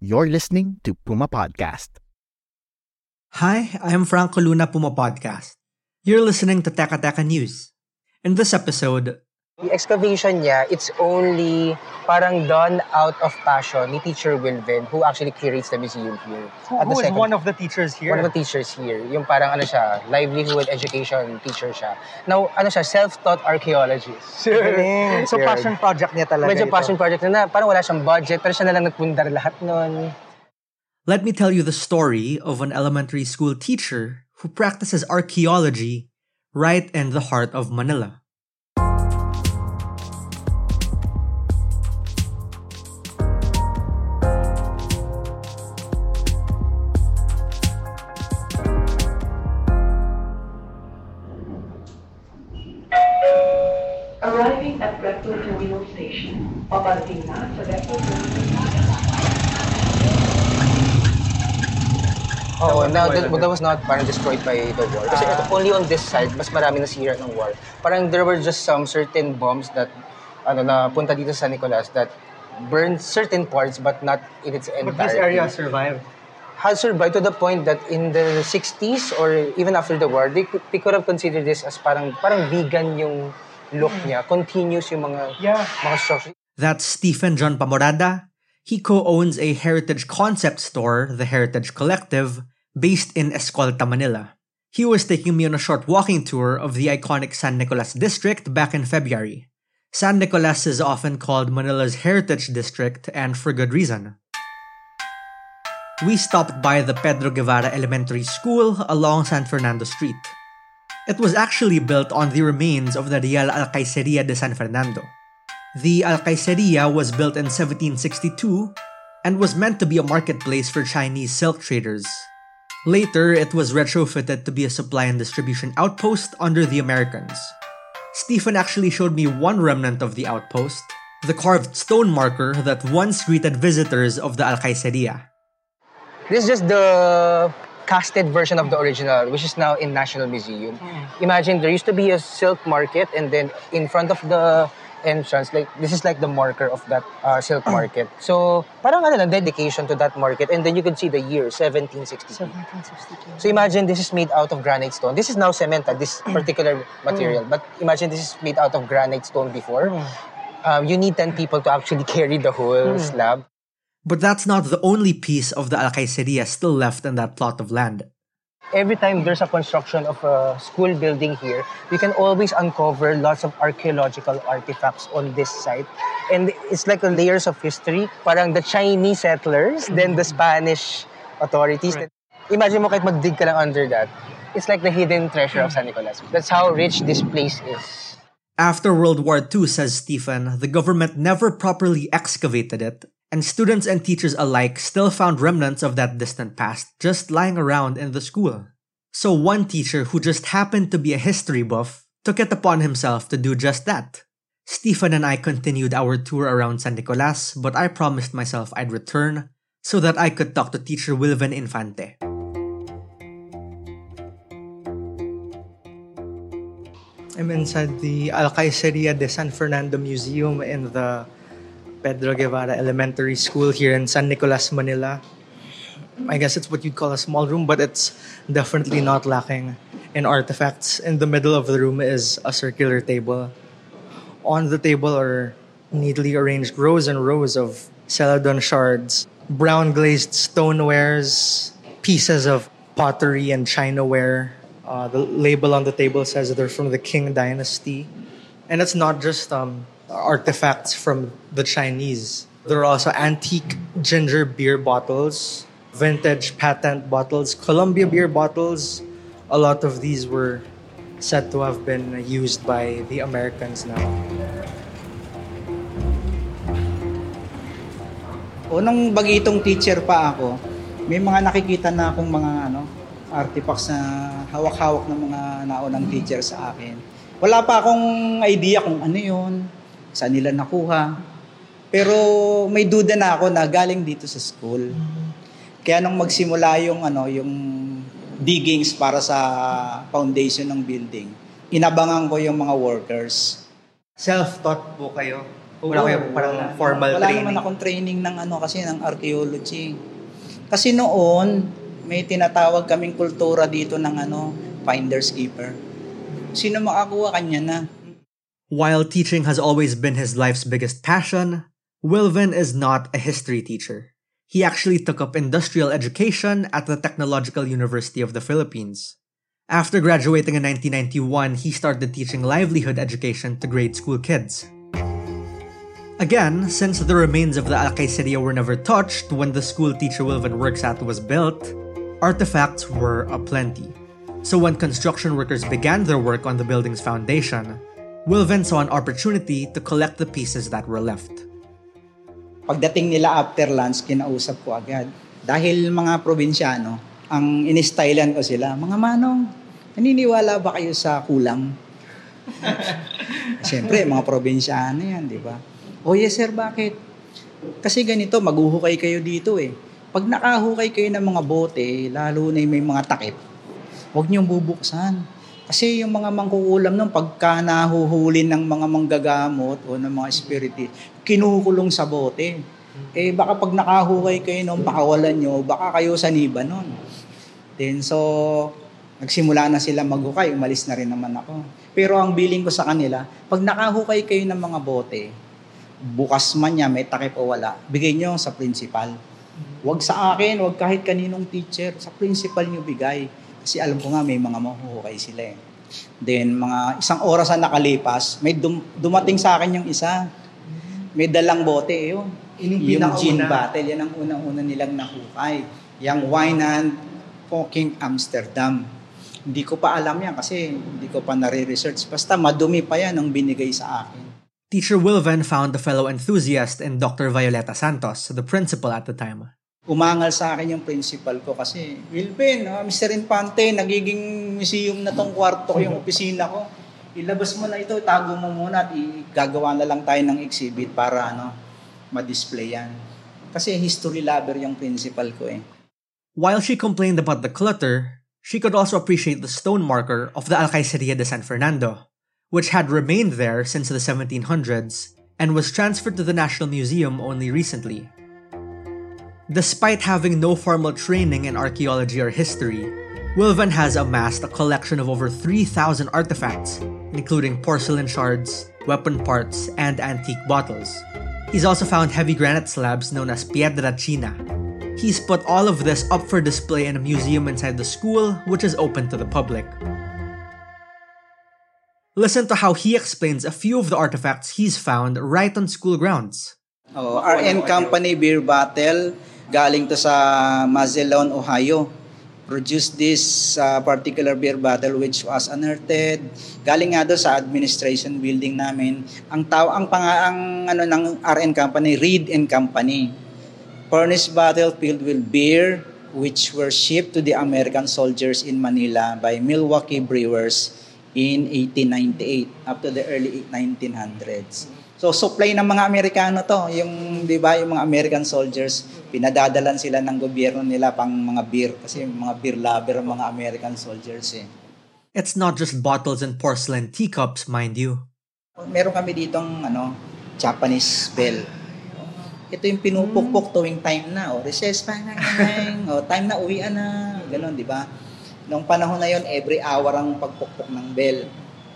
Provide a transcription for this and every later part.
You're listening to Puma Podcast. Hi, I'm Franco Luna Puma Podcast. You're listening to Teka Teka News. In this episode, The excavation niya, it's only parang done out of passion ni Teacher Wilvin who actually curates the museum here. Who, At the who is second- one of the teachers here? One of the teachers here. Yung parang ano siya, livelihood education teacher siya. Now, ano siya, self-taught archaeologist. Galing. So, Weird. passion project niya talaga Medyo ito. passion project na, na parang wala siyang budget, pero siya na lang nagpundar lahat nun. let me tell you the story of an elementary school teacher who practices archaeology right in the heart of Manila. Now that, that was not parang destroyed by the war. Kasi ito, only on this side, mas marami nasira ng war. Parang there were just some certain bombs that ano na punta dito sa San Nicolas that burned certain parts but not in its entirety. But this area survived. has survived to the point that in the 60s or even after the war, they could, they could have considered this as parang parang vegan yung look niya. Continuous yung mga Yeah. mga structure. That's Stephen John Pamorada. He co-owns a heritage concept store, the Heritage Collective, based in Escolta, Manila. He was taking me on a short walking tour of the iconic San Nicolas district back in February. San Nicolas is often called Manila's heritage district, and for good reason. We stopped by the Pedro Guevara Elementary School along San Fernando Street. It was actually built on the remains of the Real Alcaiceria de San Fernando. The Alcaiceria was built in 1762 and was meant to be a marketplace for Chinese silk traders. Later, it was retrofitted to be a supply and distribution outpost under the Americans. Stephen actually showed me one remnant of the outpost, the carved stone marker that once greeted visitors of the Alcaiceria. This is just the casted version of the original, which is now in National Museum. Imagine there used to be a silk market, and then in front of the entrance, like this is like the marker of that uh, silk market. So parang ano lang, dedication to that market, and then you can see the year 1762. So imagine this is made out of granite stone. This is now cemented, this particular material. But imagine this is made out of granite stone before. Um, you need 10 people to actually carry the whole slab. But that's not the only piece of the Alcaiceria still left in that plot of land. Every time there's a construction of a school building here, you can always uncover lots of archaeological artifacts on this site. And it's like a layers of history. Parang the Chinese settlers, then the Spanish authorities. Imagine mo kahit mag-dig ka lang under that. It's like the hidden treasure of San Nicolas. That's how rich this place is. After World War II, says Stephen, the government never properly excavated it, and students and teachers alike still found remnants of that distant past just lying around in the school. So one teacher who just happened to be a history buff took it upon himself to do just that. Stephen and I continued our tour around San Nicolas, but I promised myself I'd return so that I could talk to teacher Wilvin Infante. I'm inside the Alcaiceria de San Fernando Museum in the Pedro Guevara Elementary School here in San Nicolas, Manila. I guess it's what you'd call a small room, but it's definitely not lacking in artifacts. In the middle of the room is a circular table. On the table are neatly arranged rows and rows of celadon shards, brown glazed stonewares, pieces of pottery and chinaware. Uh, the label on the table says they're from the Qing Dynasty. And it's not just um, artifacts from the Chinese. There are also antique ginger beer bottles, vintage patent bottles, Columbia beer bottles. A lot of these were said to have been used by the Americans now. Unang bagitong teacher pa ako, may mga nakikita na akong mga ano, artifacts na hawak-hawak ng mga naunang teacher sa akin. Wala pa akong idea kung ano yun, saan nila nakuha. Pero may duda na ako na galing dito sa school. Kaya nung magsimula yung ano, yung diggings para sa foundation ng building, inabangan ko yung mga workers. Self-taught po kayo? Wala kayo parang wala- formal wala training? naman akong training ng ano kasi ng archaeology. Kasi noon may tinatawag kaming kultura dito ng ano, finders keeper. Sino makakuha kanya na? While teaching has always been his life's biggest passion, Wilvin is not a history teacher. He actually took up industrial education at the Technological University of the Philippines. After graduating in 1991, he started teaching livelihood education to grade school kids. Again, since the remains of the Alcaiceria were never touched when the school teacher Wilvin works at was built, artifacts were aplenty. So when construction workers began their work on the building's foundation, Wilvin saw an opportunity to collect the pieces that were left. Pagdating nila after lunch, kinausap ko agad. Dahil mga probinsyano, ang inistylan ko sila, mga manong, naniniwala ba kayo sa kulang? Siyempre, mga probinsyano yan, di ba? Oh yes sir, bakit? Kasi ganito, maghuhukay kayo dito eh. Pag nakahukay kayo ng mga bote, lalo na may mga takip, huwag niyong bubuksan. Kasi yung mga mangkukulam nung pagka nahuhuli ng mga manggagamot o ng mga spiriti, kinukulong sa bote. Eh baka pag nakahukay kayo nung pakawalan nyo, baka kayo sa niba nun. Then so, nagsimula na sila maghukay, umalis na rin naman ako. Pero ang billing ko sa kanila, pag nakahukay kayo ng mga bote, bukas man niya, may takip o wala, bigay nyo sa principal. Huwag sa akin, huwag kahit kaninong teacher, sa principal nyo bigay. Kasi alam ko nga may mga mahuhukay sila eh. Then mga isang oras na nakalipas, may dum- dumating sa akin yung isa. May dalang bote eh, yun. Yung Yung gin bottle, yan ang unang-una nilang nahukay. Yung wine and fucking Amsterdam. Hindi ko pa alam yan kasi hindi ko pa nare-research. Basta madumi pa yan ang binigay sa akin. Teacher Wilvin found a fellow enthusiast in Dr. Violeta Santos, the principal at the time. Umangal sa akin yung principal ko kasi, Wilben, ah, Mr. Infante, nagiging museum na tong kwarto ko, yung opisina ko. Ilabas mo na ito, tago mo muna at gagawa na lang tayo ng exhibit para ano, ma-display yan. Kasi history lover yung principal ko eh. While she complained about the clutter, she could also appreciate the stone marker of the Alcaiceria de San Fernando, which had remained there since the 1700s and was transferred to the National Museum only recently. Despite having no formal training in archaeology or history, Wilvan has amassed a collection of over 3,000 artifacts, including porcelain shards, weapon parts, and antique bottles. He's also found heavy granite slabs known as piedra china. He's put all of this up for display in a museum inside the school, which is open to the public. Listen to how he explains a few of the artifacts he's found right on school grounds. Oh, RN Company Beer Bottle, galing to sa Mazzelon, Ohio. Produced this uh, particular beer bottle which was unearthed. Galing nga doon sa administration building namin. Ang taw ang panga ang ano ng RN Company, Reed and Company. Furnace bottle filled with beer which were shipped to the American soldiers in Manila by Milwaukee Brewers in 1898 up to the early 1900s. So supply ng mga Amerikano to, yung 'di ba, yung mga American soldiers, pinadadalan sila ng gobyerno nila pang mga beer kasi mga beer lover ang mga American soldiers eh. It's not just bottles and porcelain teacups, mind you. Meron kami ditong ano, Japanese bell. Ito yung pinupukpok tuwing time na, o recess pa, o time na uwian na, ganun, di ba? Noong panahon na yon every hour ang pagpukpok ng bell.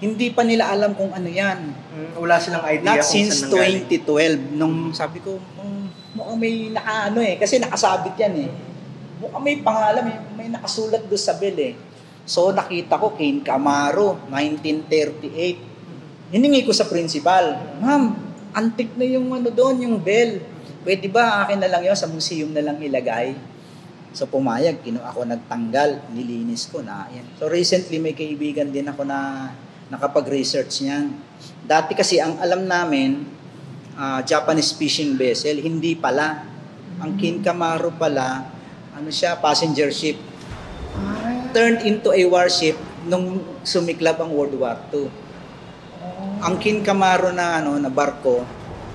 Hindi pa nila alam kung ano yan. Wala silang Not since 2012, nung sabi ko, "Hmm, mukhang may naka ano eh, kasi nakasabit yan eh. Mukhang may pangalan, may, may nakasulat doon sa bell eh. So nakita ko, Kane Camaro, 1938. Hiningi ko sa principal, Ma'am, antik na yung ano doon, yung bell. Pwede ba akin na lang yun, sa museum na lang ilagay? So pumayag, kinu ako nagtanggal, nilinis ko na yan. So recently may kaibigan din ako na nakapag-research niyan. Dati kasi ang alam namin, ah, Japanese fishing vessel, hindi pala. Ang Kinkamaro pala, ano siya, passenger ship. Turned into a warship nung sumiklab ang World War II. Ang Kinkamaro na ano na barko,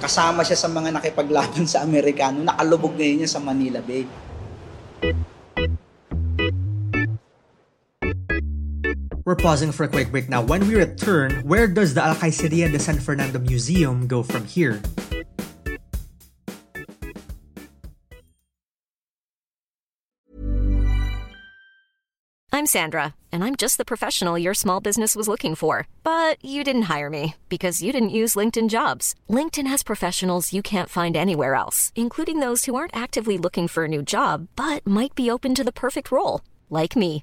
kasama siya sa mga nakipaglaban sa Amerikano, nakalubog ngayon niya sa Manila Bay. We're pausing for a quick break now. When we return, where does the Alcaiceria de San Fernando Museum go from here? I'm Sandra, and I'm just the professional your small business was looking for. But you didn't hire me because you didn't use LinkedIn jobs. LinkedIn has professionals you can't find anywhere else, including those who aren't actively looking for a new job but might be open to the perfect role, like me.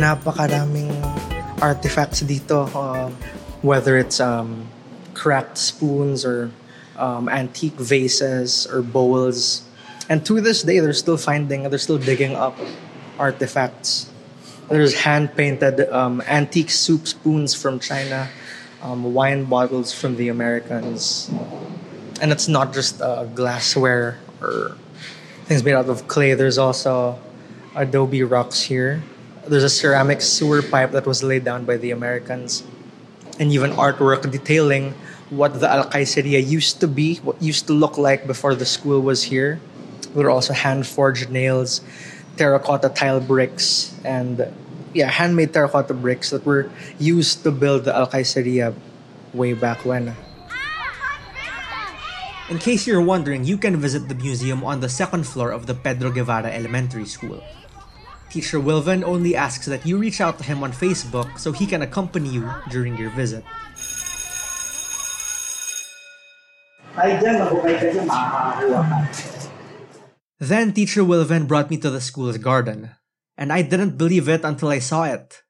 Napakaraming artifacts dito. Um, whether it's um, cracked spoons or um, antique vases or bowls. And to this day, they're still finding, they're still digging up artifacts. There's hand painted um, antique soup spoons from China, um, wine bottles from the Americans. And it's not just uh, glassware or things made out of clay. There's also adobe rocks here. There's a ceramic sewer pipe that was laid down by the Americans. And even artwork detailing what the Alcaiceria used to be, what used to look like before the school was here. There were also hand forged nails, terracotta tile bricks, and yeah, handmade terracotta bricks that were used to build the Alcaiceria way back when. In case you're wondering, you can visit the museum on the second floor of the Pedro Guevara Elementary School. Teacher Wilvin only asks that you reach out to him on Facebook so he can accompany you during your visit. Then Teacher Wilvin brought me to the school's garden, and I didn't believe it until I saw it.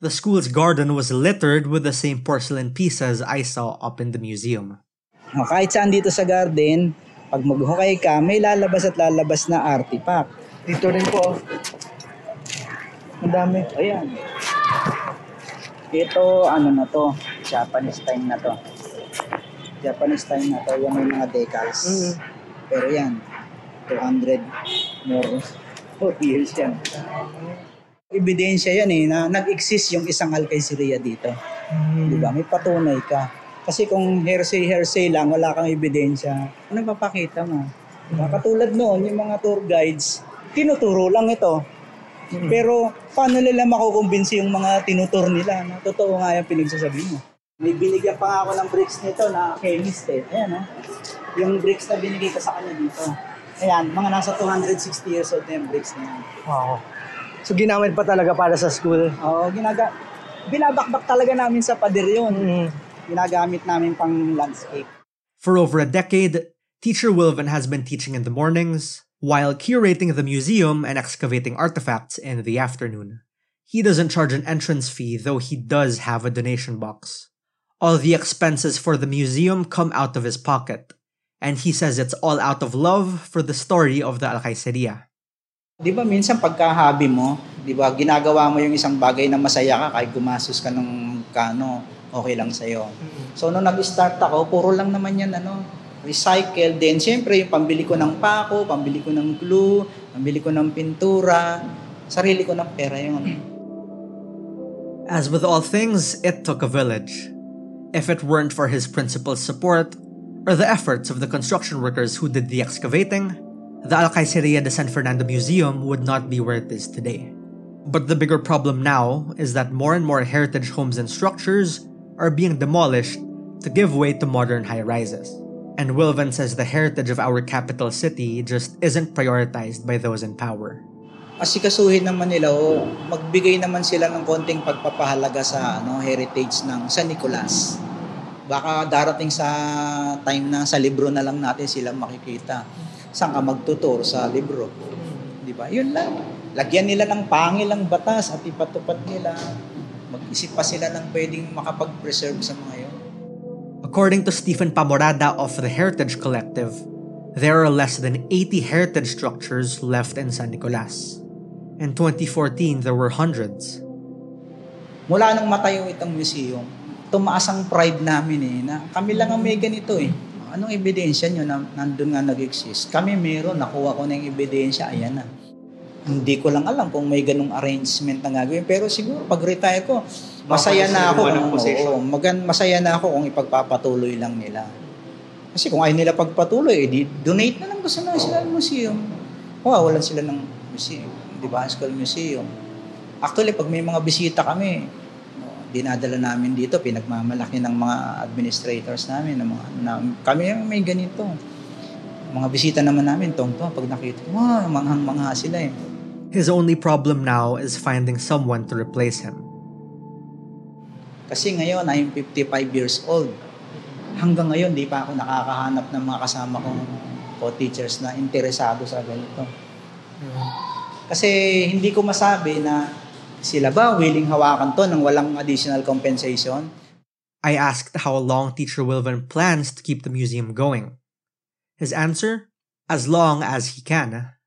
The school's garden was littered with the same porcelain pieces I saw up in the museum. O, Kahit saan dito sa garden, pag maghukay ka, may lalabas at lalabas na artifact. Dito rin po. Oh. Ang dami. Ayan. Ito, ano na to, Japanese time na to. Japanese time na to, yan may mga decals. Mm. Pero yan, 200 more 40 years yan. Ebidensya yan eh, na nag-exist yung isang Alcaiceria dito. Di ba? May patunay ka. Kasi kung hearsay-hearsay lang, wala kang ebidensya, ano papakita mo? Diba? Katulad noon, yung mga tour guides, tinuturo lang ito. Pero paano nila makukumbinsi yung mga tinutur nila na totoo nga yung pinagsasabi mo? May binigyan pa nga ako ng bricks nito na chemist eh. Ayan oh. Yung bricks na binigay ko sa kanya dito. Ayan, mga nasa 260 years old na yung bricks na yan. Wow. So ginamit pa talaga para sa school. Oo, ginaga binabakbak talaga namin sa pader yun. Mm. Ginagamit namin pang landscape. For over a decade, Teacher Wilvin has been teaching in the mornings while curating the museum and excavating artifacts in the afternoon. He doesn't charge an entrance fee, though he does have a donation box. All the expenses for the museum come out of his pocket, and he says it's all out of love for the story of the Alcaiceria. Di ba minsan pagka-hobby mo, di ba, ginagawa mo yung isang bagay na masaya ka kahit gumastos ka ng kano, okay lang sa'yo. Mm-hmm. So nung nag-start ako, puro lang naman yan, ano, recycle. Then yung pambili ko ng pako, pambili ko ng glue, pambili ko ng pintura, sarili ko ng pera yun. As with all things, it took a village. If it weren't for his principal's support, or the efforts of the construction workers who did the excavating, the Alcaiceria de San Fernando Museum would not be where it is today. But the bigger problem now is that more and more heritage homes and structures are being demolished to give way to modern high rises. And Wilvan says the heritage of our capital city just isn't prioritized by those in power. Asikasuhin naman nila o magbigay naman sila ng konting pagpapahalaga sa ano, heritage ng San Nicolas. Baka darating sa time na sa libro na lang natin sila makikita. Saan ka magtutur sa libro? Di ba? Yun lang. Lagyan nila ng pangilang batas at ipatupad nila. Mag-isip pa sila ng pwedeng makapag-preserve sa mga yun. According to Stephen Pamorada of the Heritage Collective, there are less than 80 heritage structures left in San Nicolas. In 2014, there were hundreds. Mula nung matayo itong museum, tumaas ang pride namin eh, na kami lang ang may ganito eh. Anong ebidensya nyo na nandun nga nag-exist? Kami meron, nakuha ko na yung ebidensya, ayan na. Hindi ko lang alam kung may ganung arrangement na gagawin. Pero siguro, pag retire ko, masaya na ako. Oo, magan, masaya na ako kung ipagpapatuloy lang nila. Kasi kung ayaw nila pagpatuloy, eh, di, donate na lang gusto na sila ng museum. Kawawalan sila ng museum di ba, School Museum. Actually, pag may mga bisita kami, dinadala namin dito, pinagmamalaki ng mga administrators namin, ng mga, na, kami may ganito. Mga bisita naman namin, tong-tong, pag nakita, wow, manghang-mangha sila eh. His only problem now is finding someone to replace him. Kasi ngayon, I'm 55 years old. Hanggang ngayon, di pa ako nakakahanap ng mga kasama kong co-teachers na interesado sa ganito. Kasi hindi ko masabi na sila ba willing hawakan to ng walang additional compensation. I asked how long Teacher Wilvan plans to keep the museum going. His answer? As long as he can,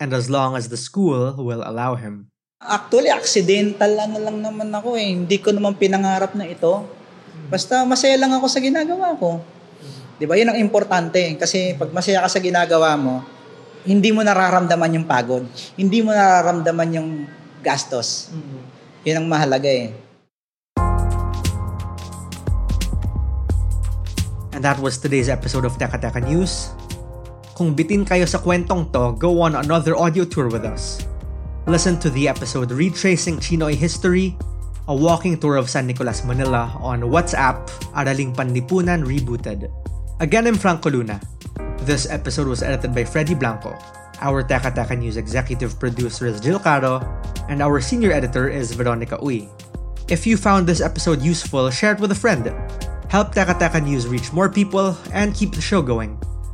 and as long as the school will allow him. Actually, accidental lang na lang naman ako eh. Hindi ko naman pinangarap na ito. Basta masaya lang ako sa ginagawa ko. Di ba? Yun ang importante. Kasi pag masaya ka sa ginagawa mo, hindi mo nararamdaman yung pagod. Hindi mo nararamdaman yung gastos. Mm-hmm. Yun ang mahalaga eh. And that was today's episode of Teka Teka News. Kung bitin kayo sa kwentong to, go on another audio tour with us. Listen to the episode Retracing Chinoy History, a walking tour of San Nicolas, Manila on WhatsApp, Araling Panlipunan Rebooted. Again, I'm Franco Luna. This episode was edited by Freddy Blanco. Our Teka Teka News executive producer is Jill Caro, and our senior editor is Veronica Uy. If you found this episode useful, share it with a friend. Help Teka Teka News reach more people and keep the show going.